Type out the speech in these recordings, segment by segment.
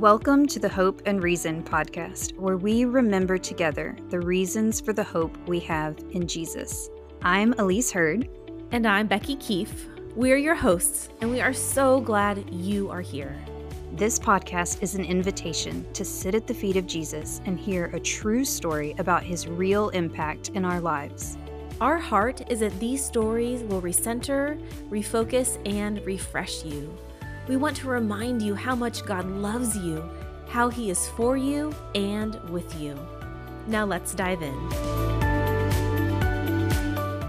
Welcome to the Hope and Reason podcast, where we remember together the reasons for the hope we have in Jesus. I'm Elise Hurd. And I'm Becky Keefe. We're your hosts, and we are so glad you are here. This podcast is an invitation to sit at the feet of Jesus and hear a true story about his real impact in our lives. Our heart is that these stories will recenter, refocus, and refresh you. We want to remind you how much God loves you, how He is for you and with you. Now let's dive in.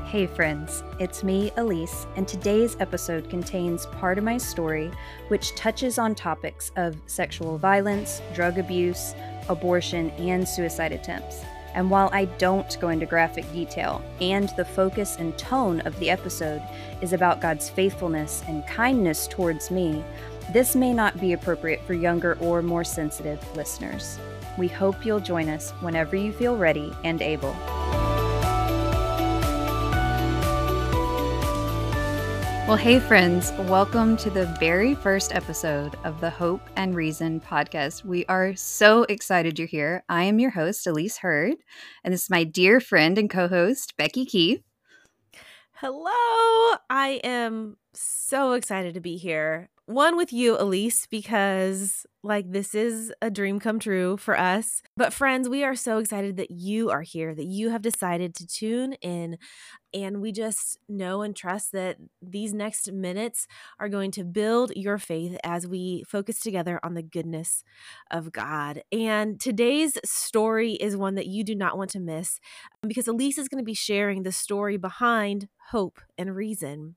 Hey, friends, it's me, Elise, and today's episode contains part of my story which touches on topics of sexual violence, drug abuse, abortion, and suicide attempts. And while I don't go into graphic detail, and the focus and tone of the episode is about God's faithfulness and kindness towards me, this may not be appropriate for younger or more sensitive listeners. We hope you'll join us whenever you feel ready and able. Well, hey, friends, welcome to the very first episode of the Hope and Reason podcast. We are so excited you're here. I am your host, Elise Hurd, and this is my dear friend and co host, Becky Keefe. Hello. I am so excited to be here. One with you, Elise, because like this is a dream come true for us. But friends, we are so excited that you are here, that you have decided to tune in. And we just know and trust that these next minutes are going to build your faith as we focus together on the goodness of God. And today's story is one that you do not want to miss um, because Elise is going to be sharing the story behind hope and reason.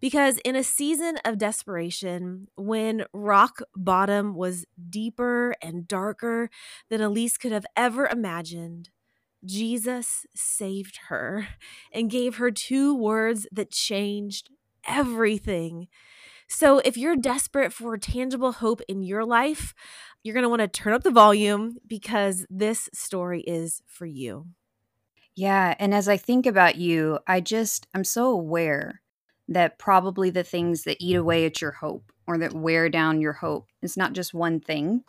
Because in a season of desperation, when rock bottom was deeper and darker than Elise could have ever imagined, Jesus saved her and gave her two words that changed everything. So, if you're desperate for tangible hope in your life, you're going to want to turn up the volume because this story is for you. Yeah. And as I think about you, I just, I'm so aware that probably the things that eat away at your hope or that wear down your hope is not just one thing,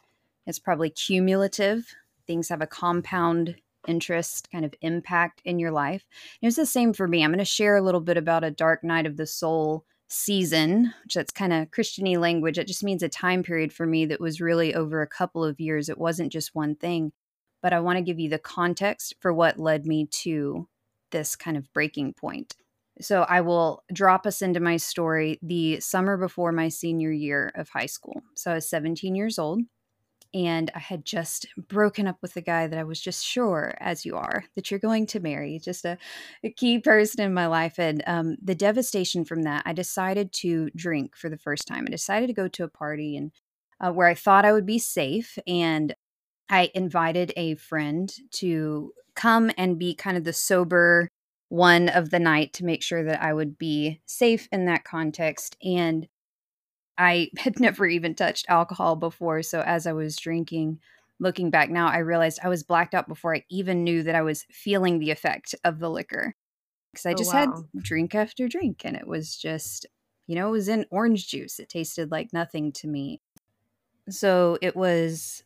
it's probably cumulative. Things have a compound interest kind of impact in your life. And it's the same for me. I'm going to share a little bit about a dark night of the soul season, which that's kind of Christiany language. It just means a time period for me that was really over a couple of years. It wasn't just one thing. But I want to give you the context for what led me to this kind of breaking point. So I will drop us into my story the summer before my senior year of high school. So I was 17 years old and I had just broken up with the guy that I was just sure, as you are, that you're going to marry, just a, a key person in my life. And um, the devastation from that, I decided to drink for the first time. I decided to go to a party and uh, where I thought I would be safe, and I invited a friend to come and be kind of the sober one of the night to make sure that I would be safe in that context. And I had never even touched alcohol before. So as I was drinking, looking back now, I realized I was blacked out before I even knew that I was feeling the effect of the liquor. Because I oh, just wow. had drink after drink and it was just, you know, it was in orange juice. It tasted like nothing to me. So it was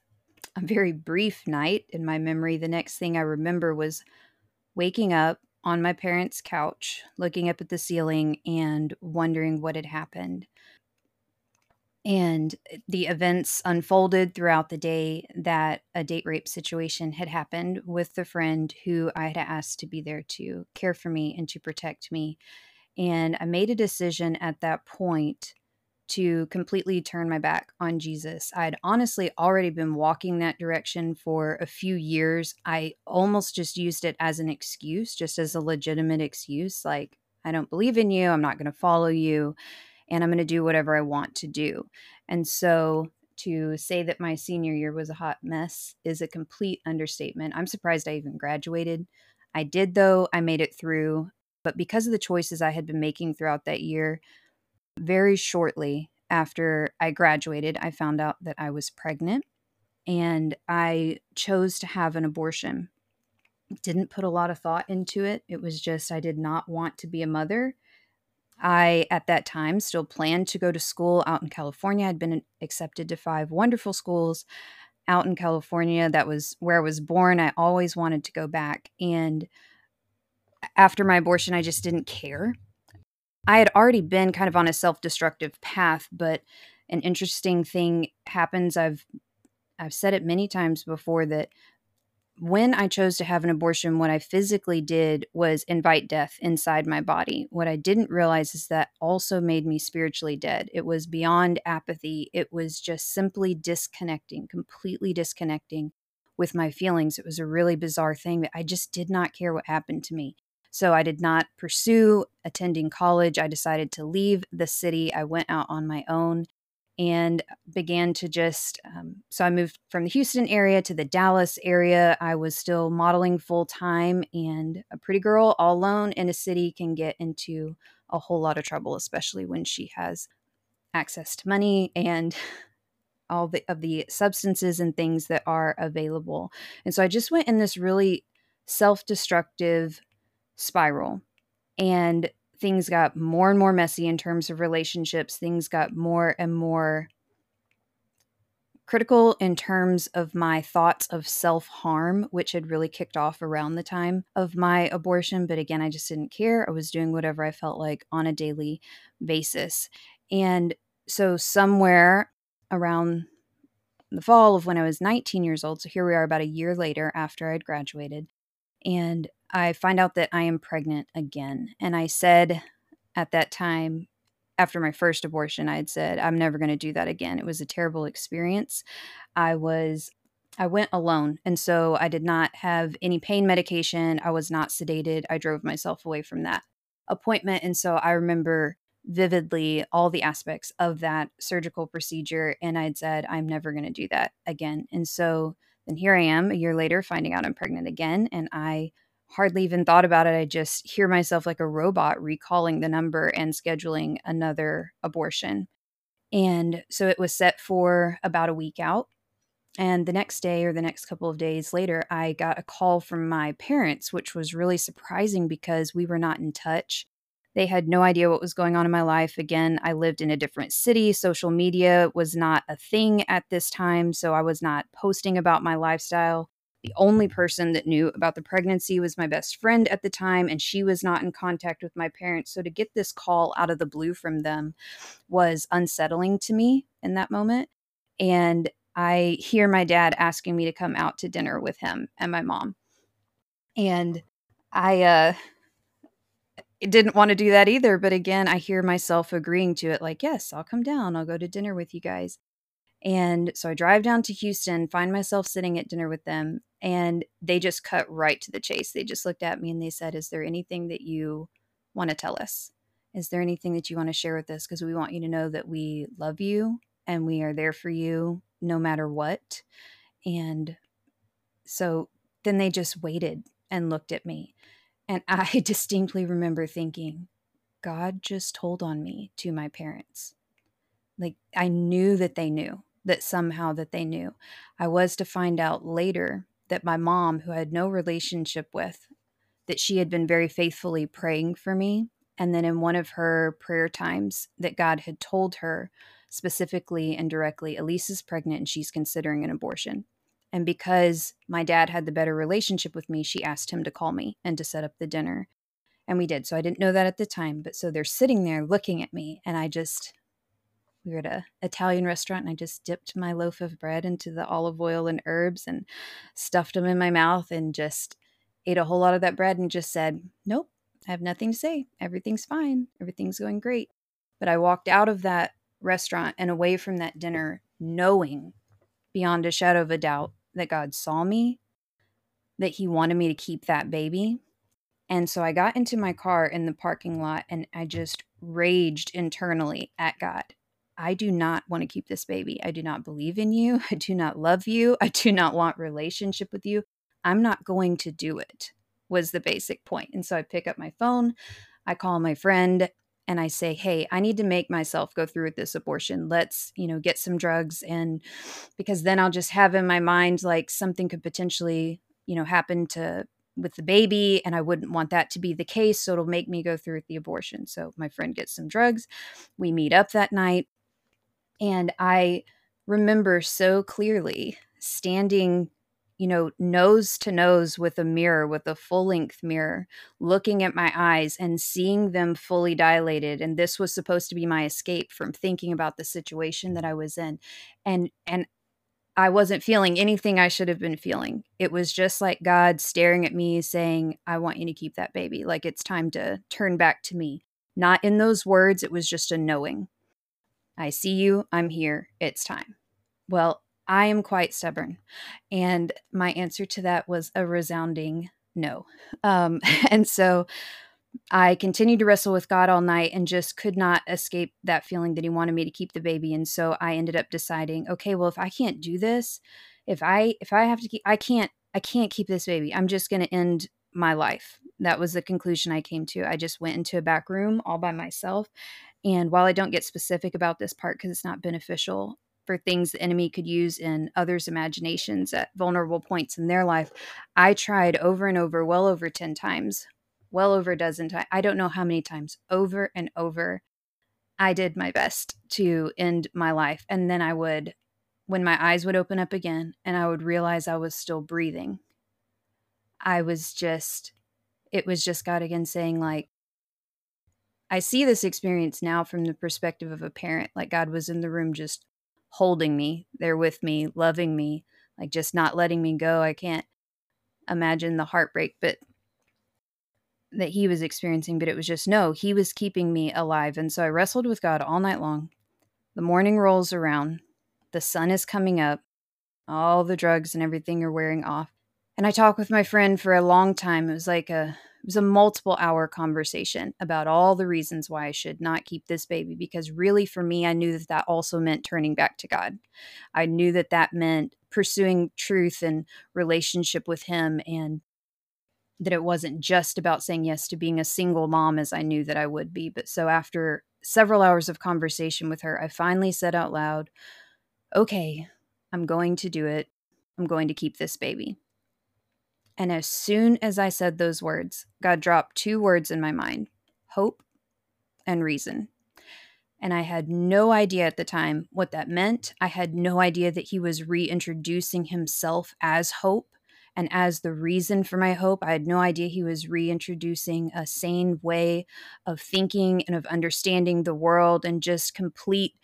a very brief night in my memory. The next thing I remember was waking up on my parents' couch, looking up at the ceiling and wondering what had happened. And eh, the events unfolded throughout the day that a date rape situation had happened with the friend who I had asked to be there to care for me and to protect me. And I made a decision at that point to completely turn my back on Jesus. I'd honestly already been walking that direction for a few years. I almost just used it as an excuse, just as a legitimate excuse. Like, I don't believe in you. I'm not going to follow you. And I'm going to do whatever I want to do. And so to say that my senior year was a hot mess is a complete understatement. I'm surprised I even graduated. I did, though. I made it through. But because of the choices I had been making throughout that year, very shortly after I graduated, I found out that I was pregnant and I chose to have an abortion. Didn't put a lot of thought into it. It was just I did not want to be a mother. I, at that time, still planned to go to school out in California. I'd been accepted to five wonderful schools out in California. That was where I was born. I always wanted to go back. And after my abortion, I just didn't care. I had already been kind of on a self destructive path, but an interesting thing happens. I've I've said it many times before that when I chose to have an abortion, what I physically did was invite death inside my body. What I didn't realize is that also made me spiritually dead. It was beyond apathy, it was just simply disconnecting, completely disconnecting with my feelings. It was a really bizarre thing that I just did not care what happened to me. So I did not pursue attending college. I decided to leave the city. I went out on my own and began to just um, so i moved from the houston area to the dallas area. I was still modeling full time and a pretty girl all alone in a city can get into a whole lot of trouble especially when she has access to money and all the, of the substances and things that are available. And so i just went in this really self-destructive spiral. And things got more and more messy in terms of relationships. Things got more and more critical in terms of my thoughts of self harm, which had really kicked off around the time of my abortion. But again, I just didn't care. I was doing whatever I felt like on a daily basis. And so, somewhere around the fall of when I was 19 years old, so here we are about a year later after I'd graduated, and I find out that I am pregnant again. And I said at that time, after my first abortion, I had said, I'm never going to do that again. It was a terrible experience. I was, I went alone. And so I did not have any pain medication. I was not sedated. I drove myself away from that appointment. And so I remember vividly all the aspects of that surgical procedure. And I'd said, I'm never going to do that again. And so then here I am a year later, finding out I'm pregnant again. And I hardly even thought about it. I just hear myself like a robot recalling the number and scheduling another abortion. And so it was set for about a week out. And the next day or the next couple of days later, I got a call from my parents, which was really surprising because we were not in touch. They had no idea what was going on in my life. Again, I lived in a different city. Social media was not a thing at this time. So I was not posting about my lifestyle. The only person that knew about the pregnancy was my best friend at the time, and she was not in contact with my parents. So to get this call out of the blue from them was unsettling to me in that moment. And I hear my dad asking me to come out to dinner with him and my mom. And I uh didn't want to do that either, but again, I hear myself agreeing to it like, "Yes, I'll come down. I'll go to dinner with you guys." And so I drive down to Houston, find myself sitting at dinner with them, and they just cut right to the chase. They just looked at me and they said, Is there anything that you want to tell us? Is there anything that you want to share with us? Because we want you to know that we love you and we are there for you no matter what. And so then they just waited and looked at me. And I distinctly remember thinking, God just told on me to my parents. Like I knew that they knew that somehow that they knew. I was to find out later that my mom, who I had no relationship with, that she had been very faithfully praying for me. And then in one of her prayer times, that God had told her specifically and directly, Elise is pregnant and she's considering an abortion. And because my dad had the better relationship with me, she asked him to call me and to set up the dinner. And we did. So I didn't know that at the time. But so they're sitting there looking at me, and I just we were at an Italian restaurant and I just dipped my loaf of bread into the olive oil and herbs and stuffed them in my mouth and just ate a whole lot of that bread and just said, "Nope, I have nothing to say. Everything's fine. Everything's going great." But I walked out of that restaurant and away from that dinner knowing beyond a shadow of a doubt that God saw me, that he wanted me to keep that baby. And so I got into my car in the parking lot and I just raged internally at God I do not want to keep this baby. I do not believe in you. I do not love you. I do not want relationship with you. I'm not going to do it. Was the basic point. And so I pick up my phone, I call my friend and I say, "Hey, I need to make myself go through with this abortion. Let's, you know, get some drugs and because then I'll just have in my mind like something could potentially, you know, happen to with the baby and I wouldn't want that to be the case. So it'll make me go through with the abortion. So my friend gets some drugs. We meet up that night. And I remember so clearly standing, you know, nose to nose with a mirror, with a full length mirror, looking at my eyes and seeing them fully dilated. And this was supposed to be my escape from thinking about the situation that I was in. And, and, I wasn't feeling anything I should have been feeling. It was just like God staring at me saying, I want you to keep that baby. Like it's time to turn back to me. Not in those words, it was just a knowing. I see you. I'm here. It's time. Well, I am quite stubborn. And my answer to that was a resounding no. Um, and so I continued to wrestle with God all night and just could not escape that feeling that He wanted me to keep the baby. And so I ended up deciding, okay, well, if I can't do this, if I if I have to keep, I can't I can't keep this baby. I'm just going to end my life. That was the conclusion I came to. I just went into a back room all by myself. And while I don't get specific about this part because it's not beneficial, for things the enemy could use in others' imaginations at vulnerable points in their life. I tried over and over, well over 10 times, well over a dozen times. I don't know how many times, over and over. I did my best to end my life. And then I would, when my eyes would open up again and I would realize I was still breathing, I was just, it was just God again saying, like, I see this experience now from the perspective of a parent. Like God was in the room just holding me there with me, loving me, like just not letting me go. I can't imagine the heartbreak, but that he was experiencing, but it was just no, he was keeping me alive. And so I wrestled with God all night long. The morning rolls around, the sun is coming up, all the drugs and everything are wearing off. And I talked with my friend for a long time. It was like a it was a multiple hour conversation about all the reasons why I should not keep this baby because really for me I knew that that also meant turning back to God. I knew that that meant pursuing truth and relationship with him and that it wasn't just about saying yes to being a single mom as I knew that I would be. But so after several hours of conversation with her, I finally said out loud, "Okay, I'm going to do it. I'm going to keep this baby." And as soon as I said those words, God dropped two words in my mind hope and reason. And I had no idea at the time what that meant. I had no idea that he was reintroducing himself as hope and as the reason for my hope. I had no idea he was reintroducing a sane way of thinking and of understanding the world and just complete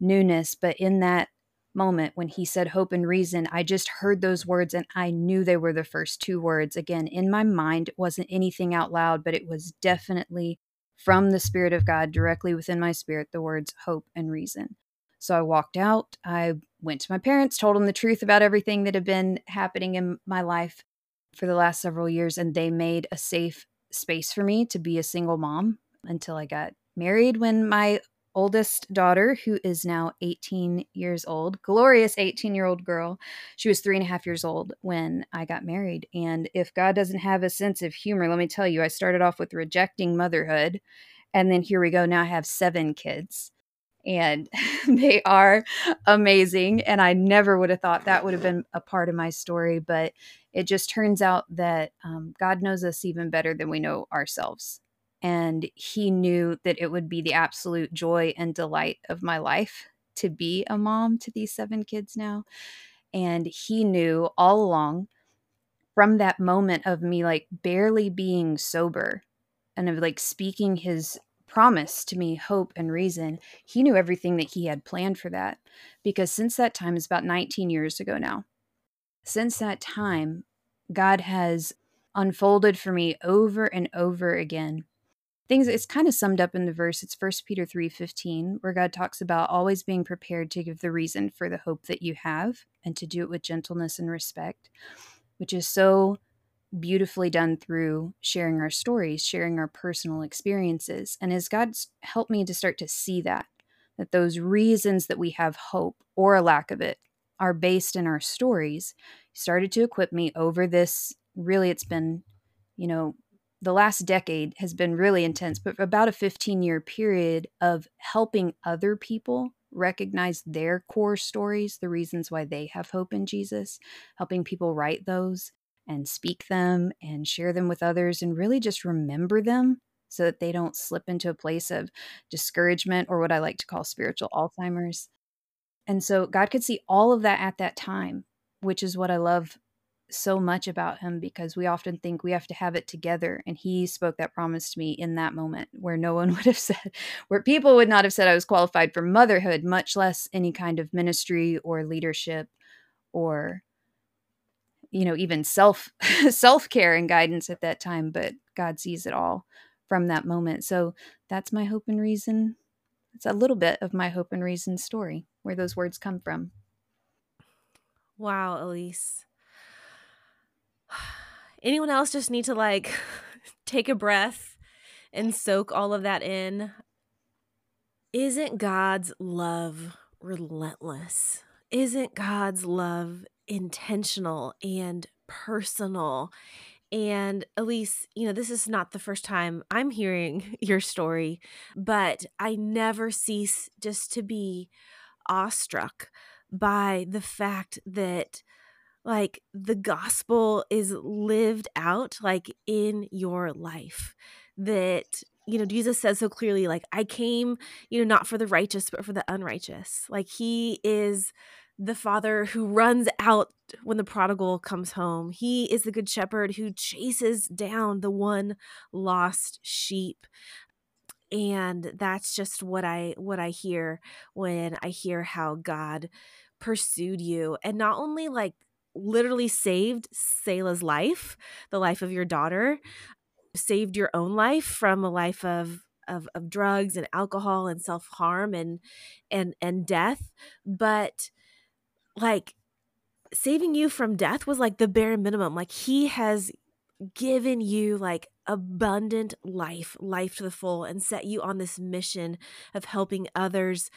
newness. But in that moment when he said hope and reason, I just heard those words and I knew they were the first two words. Again, in my mind, it wasn't anything out loud, but it was definitely from the Spirit of God directly within my spirit, the words hope and reason. So I walked out. I went to my parents, told them the truth about everything that had been happening in my life for the last several years, and they made a safe space for me to be a single mom until I got married when my oldest daughter, who is now 18 years old, glorious 18 year old girl. She was three and a half years old when I got married. And if God doesn't have a sense of humor, let me tell you, I started off with rejecting motherhood. And then here we go. Now I have seven kids. And they are amazing. And I never would have thought that would have been a part of my story. But it just turns out that um, God knows us even better than we know ourselves and he knew that it would be the absolute joy and delight of my life to be a mom to these seven kids now. And he knew all along from that moment of me like barely being sober and of like speaking his promise to me, hope and reason, he knew everything that he had planned for that. Because since that time is about 19 years ago now, since that time, God has unfolded for me over and over again things it's kind of summed up in the verse it's first peter 3.15 where god talks about always being prepared to give the reason for the hope that you have and to do it with gentleness and respect which is so beautifully done through sharing our stories sharing our personal experiences and as god's helped me to start to see that that those reasons that we have hope or a lack of it are based in our stories started to equip me over this really it's been you know the last decade has been really intense, but about a 15 year period of helping other people recognize their core stories, the reasons why they have hope in Jesus, helping people write those, and speak them and share them with others and really just remember them so that they don't slip into a place of discouragement or what I like to call spiritual Alzheimer's. And so God could see all of that at that time, which is what I love so much about him because we often think we have to have it together. And he spoke that promise to me in that moment where no one would have said, where people would not have said I was qualified for motherhood, much less any kind of ministry or leadership or you know even self self-care and guidance at that time but god sees it all from that moment. So that's my hope and reason. It's a little bit of my hope and reason story where those words come from. Wow elise anyone else just need to like take a breath and soak all of that in isn't god's love relentless isn't god's love intentional and personal. And Elise, you know, this is not the first time I'm hearing your story, but I never cease just to be awestruck by the fact that like the gospel is lived out like in your life that you know jesus says so clearly like i came you know not for the righteous but for the unrighteous like he is the father who runs out when the prodigal comes home. He is the good shepherd who chases down the one lost sheep. And that's just what I what I hear when I hear how God pursued you and not only like literally saved Selah's life, the life of your daughter, saved your own life from a life of of, of drugs and alcohol and self-harm and and and death, but like saving you from death was like the bare minimum. Like he has given you like abundant life, life to the full, and set you on this mission of helping others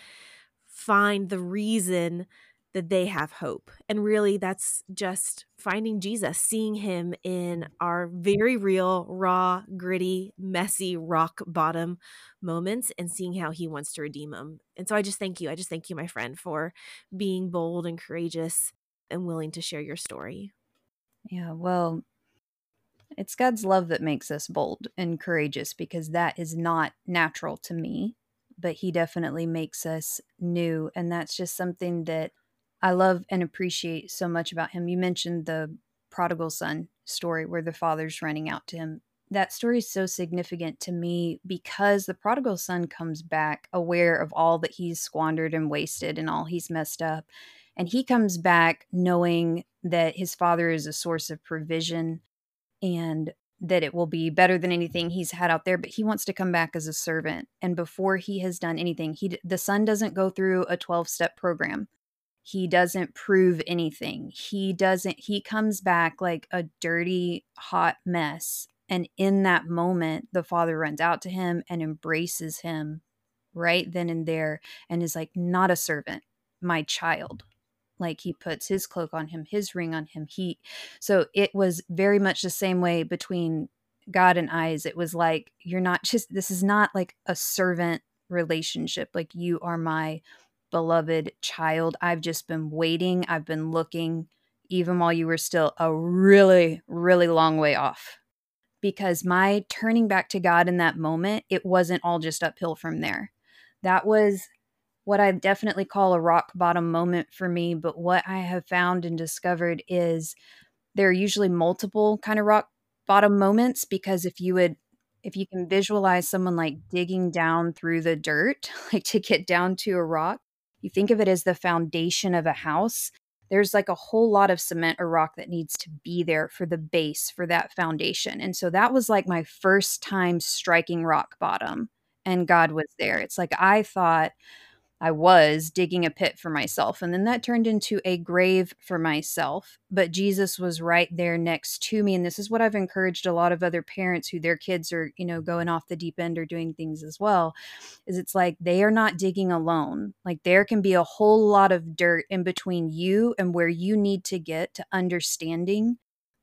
find the reason that they have hope. And really, that's just finding Jesus, seeing him in our very real, raw, gritty, messy, rock bottom moments, and seeing how he wants to redeem them. And so I just thank you. I just thank you, my friend, for being bold and courageous and willing to share your story. Yeah, well, it's God's love that makes us bold and courageous because that is not natural to me, but He definitely makes us new. And that's just something that I love and appreciate so much about him. You mentioned the prodigal son story where the father's running out to him. That story is so significant to me because the prodigal son comes back aware of all that he's squandered and wasted and all he's messed up. And he comes back knowing that his father is a source of provision and that it will be better than anything he's had out there but he wants to come back as a servant and before he has done anything he the son doesn't go through a 12 step program he doesn't prove anything. He doesn't, he comes back like a dirty, hot mess. And in that moment, the father runs out to him and embraces him right then and there and is like, not a servant, my child. Like he puts his cloak on him, his ring on him. He, so it was very much the same way between God and eyes It was like, you're not just, this is not like a servant relationship. Like you are my beloved child. I've just been waiting. I've been looking, even while you were still a really, really long way off. Because my turning back to God in that moment, it wasn't all just uphill from there. That was what I definitely call a rock bottom moment for me. But what I have found and discovered is there are usually multiple kind of rock bottom moments because if you would if you can visualize someone like digging down through the dirt like to get down to a rock you think of it as the foundation of a house, there's like a whole lot of cement or rock that needs to be there for the base for that foundation. And so that was like my first time striking rock bottom and God was there. It's like I thought I was digging a pit for myself. And then that turned into a grave for myself. But Jesus was right there next to me. And this is what I've encouraged a lot of other parents who their kids are, you know, going off the deep end or doing things as well. Is it's like they are not digging alone. Like there can be a whole lot of dirt in between you and where you need to get to understanding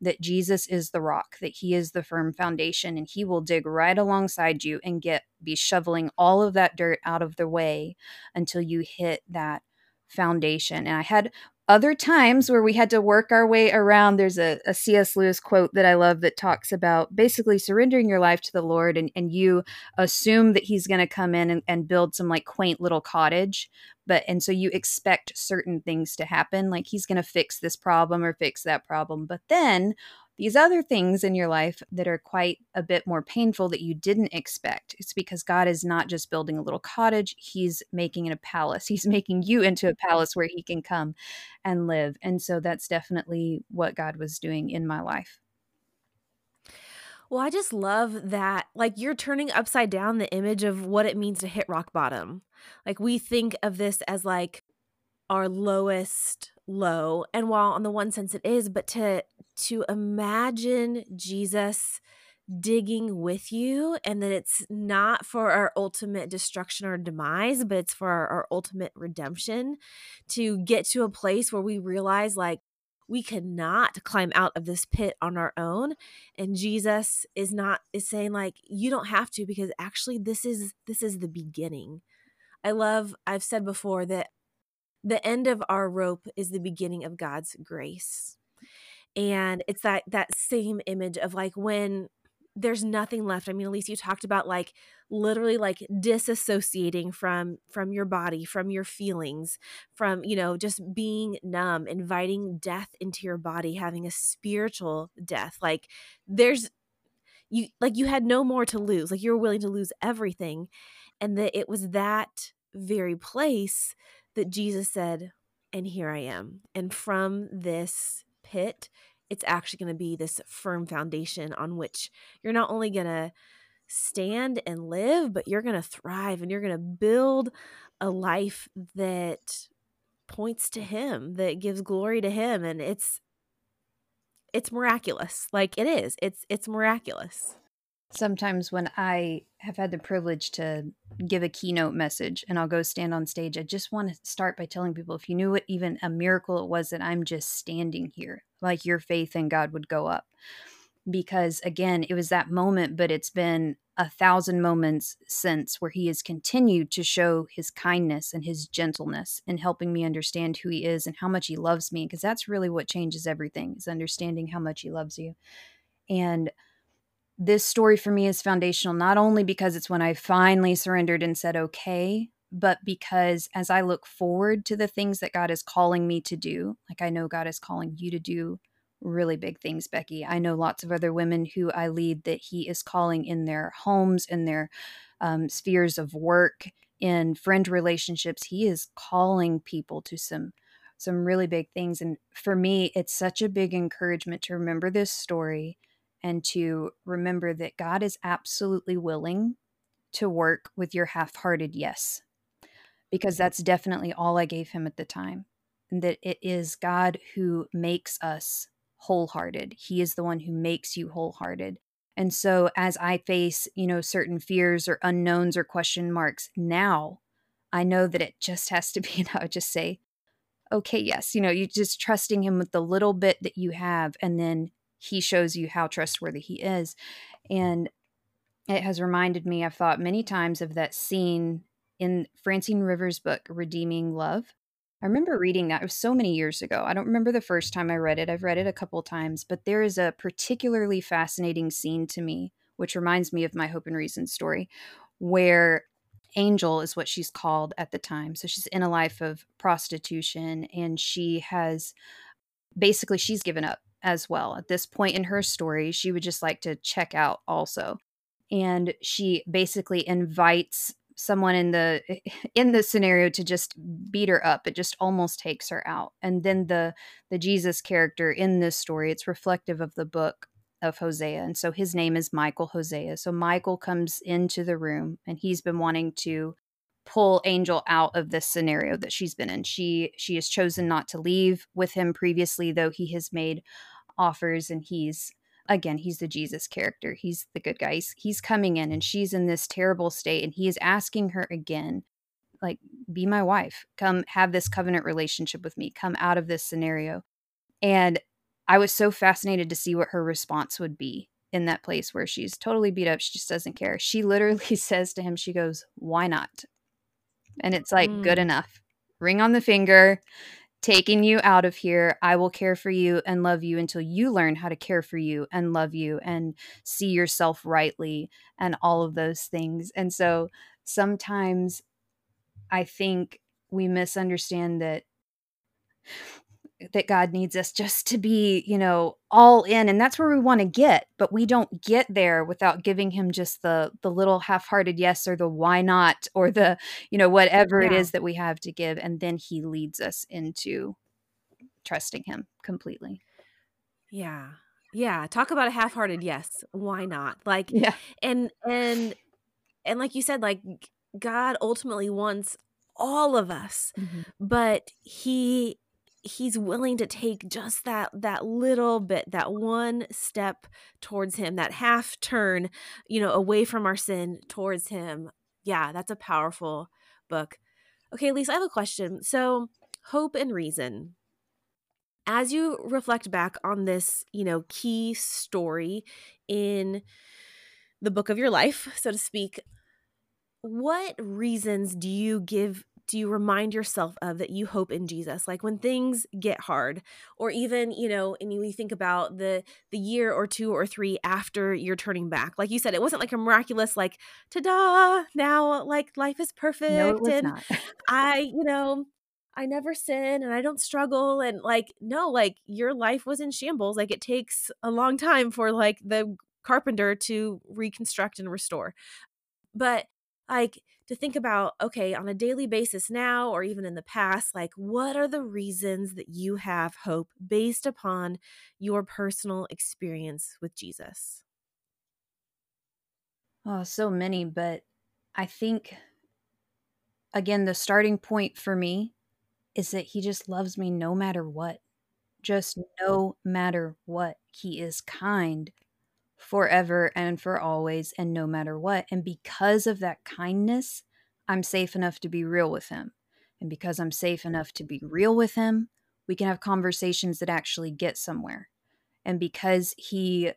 that Jesus is the rock, that he is the firm foundation, and he will dig right alongside you and get be shoveling all of that dirt out of the way until you hit that foundation. And I had other times where we had to work our way around. There's a, a C.S. Lewis quote that I love that talks about basically surrendering your life to the Lord and, and you assume that He's going to come in and, and build some like quaint little cottage. But and so you expect certain things to happen, like He's going to fix this problem or fix that problem. But then these other things in your life that are quite a bit more painful that you didn't expect. It's because God is not just building a little cottage, He's making it a palace. He's making you into a palace where He can come and live. And so that's definitely what God was doing in my life. Well, I just love that. Like, you're turning upside down the image of what it means to hit rock bottom. Like, we think of this as like our lowest low and while on the one sense it is but to to imagine Jesus digging with you and that it's not for our ultimate destruction or demise but it's for our, our ultimate redemption to get to a place where we realize like we cannot climb out of this pit on our own and jesus is not is saying like you don't have to because actually this is this is the beginning i love i've said before that the end of our rope is the beginning of God's grace. And it's that that same image of like when there's nothing left. I mean, least you talked about like literally like disassociating from from your body, from your feelings, from, you know, just being numb, inviting death into your body, having a spiritual death. Like there's you like you had no more to lose. Like you were willing to lose everything. And that it was that very place that Jesus said, and here I am. And from this pit, it's actually going to be this firm foundation on which you're not only going to stand and live, but you're going to thrive and you're going to build a life that points to him, that gives glory to him and it's it's miraculous. Like it is. It's it's miraculous sometimes when I have had the privilege to give a keynote message and I'll go stand on stage, I just want to start by telling people if you knew what even a miracle it was that I'm just standing here, like your faith in God would go up. Because again, it was that moment, but it's been a thousand moments since where he has continued to show his kindness and his gentleness in helping me understand who he is and how much he loves me. Because that's really what changes everything is understanding how much he loves you. And this story for me is foundational, not only because it's when I finally surrendered and said, okay, but because as I look forward to the things that God is calling me to do, like I know God is calling you to do really big things, Becky. I know lots of other women who I lead that He is calling in their homes, in their um, spheres of work, in friend relationships. He is calling people to some some really big things and for me it's such a big encouragement to remember this story and to remember that God is absolutely willing to work with your half hearted yes, because that's definitely all I gave him at the time. And that it is God who makes us wholehearted. He is the one who makes you wholehearted. And so as I face, you know, certain fears or unknowns or question marks now, I know that it just has to be, and I would just say, okay, yes, you know, you're just trusting him with the little bit that you have and then he shows you how trustworthy he is. Mm. And it has reminded me, I've thought many times of that scene in Francine Rivers' book, Redeeming Love. I remember reading that. It was so many years ago. I don't remember the first time I read it. I've read it a couple times, but there is a particularly fascinating scene to me, which reminds me of my Hope and Reason story, where Angel is what she's called at the time. So she's in a life of prostitution and she has basically she's given up as well. At this point in her story, she would just like to check out also. And she basically invites someone in the eh, in the scenario to just beat her up it just almost takes her out and then the the jesus character in this story it's reflective of the book of hosea and so his name is michael hosea so michael comes into the room and he's been wanting to pull angel out of this scenario that she's been in she she has chosen not to leave with him previously though he has made offers and he's again he's the jesus character he's the good guy he's, he's coming in and she's in this terrible state and he is asking her again like be my wife. Come have this covenant relationship with me. Come out of this scenario. And i was so fascinated to see what her response would be in that place where she's totally beat up she just doesn't care. She literally says to him she goes why not? And it's like mm. good enough. Ring on the finger taking you out of here. I will care for you and love you until you learn how to care for you and love you and see yourself rightly and all of those things. And so sometimes I think we misunderstand that that God needs us just to be, you know, all in and that's where we want to get, but we don't get there without giving him just the the little half-hearted yes or the why not or the, you know, whatever yeah. it is that we have to give and then he leads us into trusting him completely. Yeah. Yeah, talk about a half-hearted yes. Why not? Like yeah. and and and like you said like God ultimately wants all of us. Mm-hmm. But he he's willing to take just that that little bit that one step towards him that half turn you know away from our sin towards him. Yeah that's a powerful book. Okay lisa i have a question. So hope and reason. As you reflect back on this you know key story in the book of your life so to speak what reasons do you give do you remind yourself of that you hope in Jesus? Like when things get hard, or even, you know, and you think about the the year or two or three after you're turning back. Like you said, it wasn't like a miraculous, like, ta-da, now like life is perfect. No, and not. I, you know, I never sin and I don't struggle. And like, no, like your life was in shambles. Like it takes a long time for like the carpenter to reconstruct and restore. But like to think about okay on a daily basis now or even in the past like what are the reasons that you have hope based upon your personal experience with jesus? Oh so many but i think again the starting point for me is that he just loves me no matter what. Just no matter what. He is kind forever and for always and no matter what. And because of that kindness, I'm safe enough to be real with him. And because I'm safe enough to be real with him, we can have conversations that actually get somewhere. And because he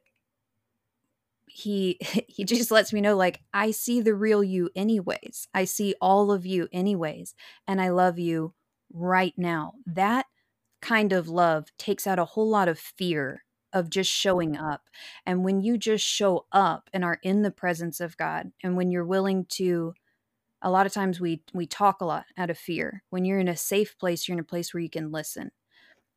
he he just lets me know like I see the real you anyways. I see all of you anyways and I love you right now. That kind of love takes out a whole lot of fear of just showing up. And when you just show up and are in the presence of God, and when you're willing to, a lot of times we we talk a lot out of fear. When you're in a safe place, you're in a place where you can listen.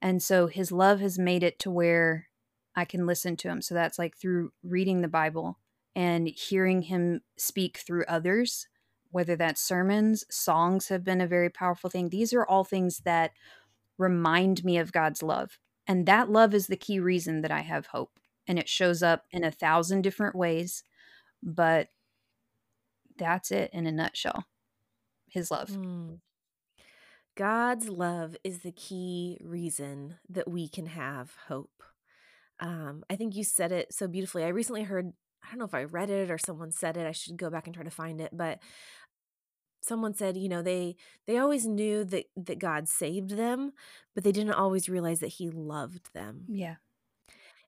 And so His love has made it to where I can listen to Him. So that's like through reading the Bible and hearing Him speak through others. Whether that's sermons, songs have been a very powerful thing. These are all things that remind me of God's love and that love is the key reason that I have hope. And it shows up in a thousand different ways. But that's it in a nutshell His love. Mm. God's love is the key reason that we can have hope. Um, I think you said it so beautifully. I recently heard, I don't know if I read it or someone said it. I should go back and try to find it. But someone said you know they they always knew that that god saved them but they didn't always realize that he loved them yeah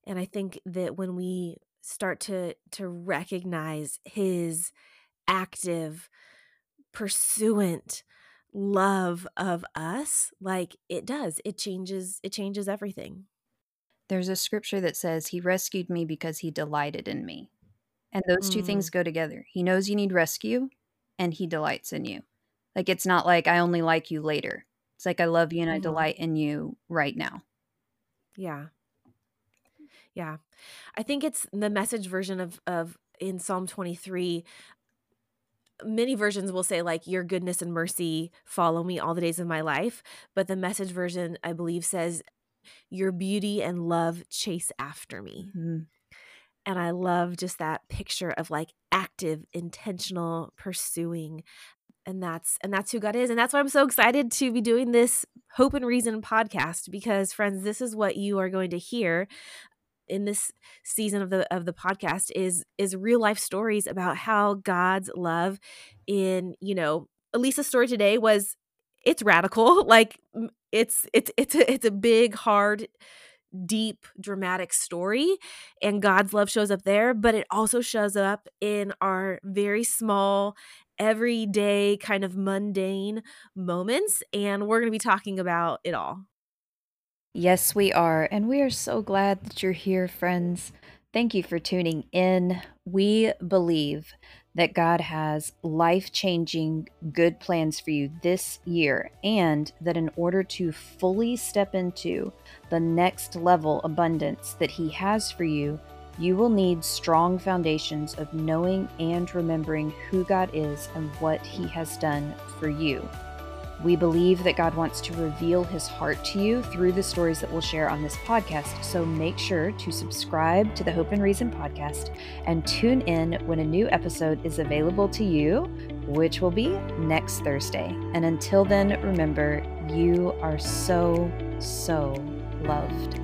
and i think that when we start to to recognize his active pursuant love of us like it does it changes it changes everything there's a scripture that says he rescued me because he delighted in me and those mm. two things mm. go together he knows you need rescue and he delights in you. Like it's not like I only like you later. It's like I love you and mm-hmm. I delight in you right now. Yeah. Yeah. I think it's the message version of of in Psalm 23 many versions will say like your goodness and mercy follow me all the days of my life but the message version i believe says your beauty and love chase after me mm-hmm. And I love just that picture of like active, intentional pursuing. And that's and that's who God is. And that's why I'm so excited to be doing this Hope and Reason podcast because friends, this is what you are going to hear in this season of the of the podcast is is real life stories about how God's love in, you know, Elise's story today was it's radical. Like it's it's it's a, it's a big hard deep dramatic story and God's love shows up there, but it also shows up in our very small everyday kind of mundane moments and we're going to be talking about it all. Yes, we are. And we are so glad that you're here, friends. Thank you for tuning in. We believe that God has life changing good plans for you this year, and that in order to fully step into the next level abundance that He has for you, you will need strong foundations of knowing and remembering who God is and what He has done for you. We believe that God wants to reveal his heart to you through the stories that we'll share on this podcast. So make sure to subscribe to the Hope and Reason podcast and tune in when a new episode is available to you, which will be next Thursday. And until then, remember, you are so, so loved.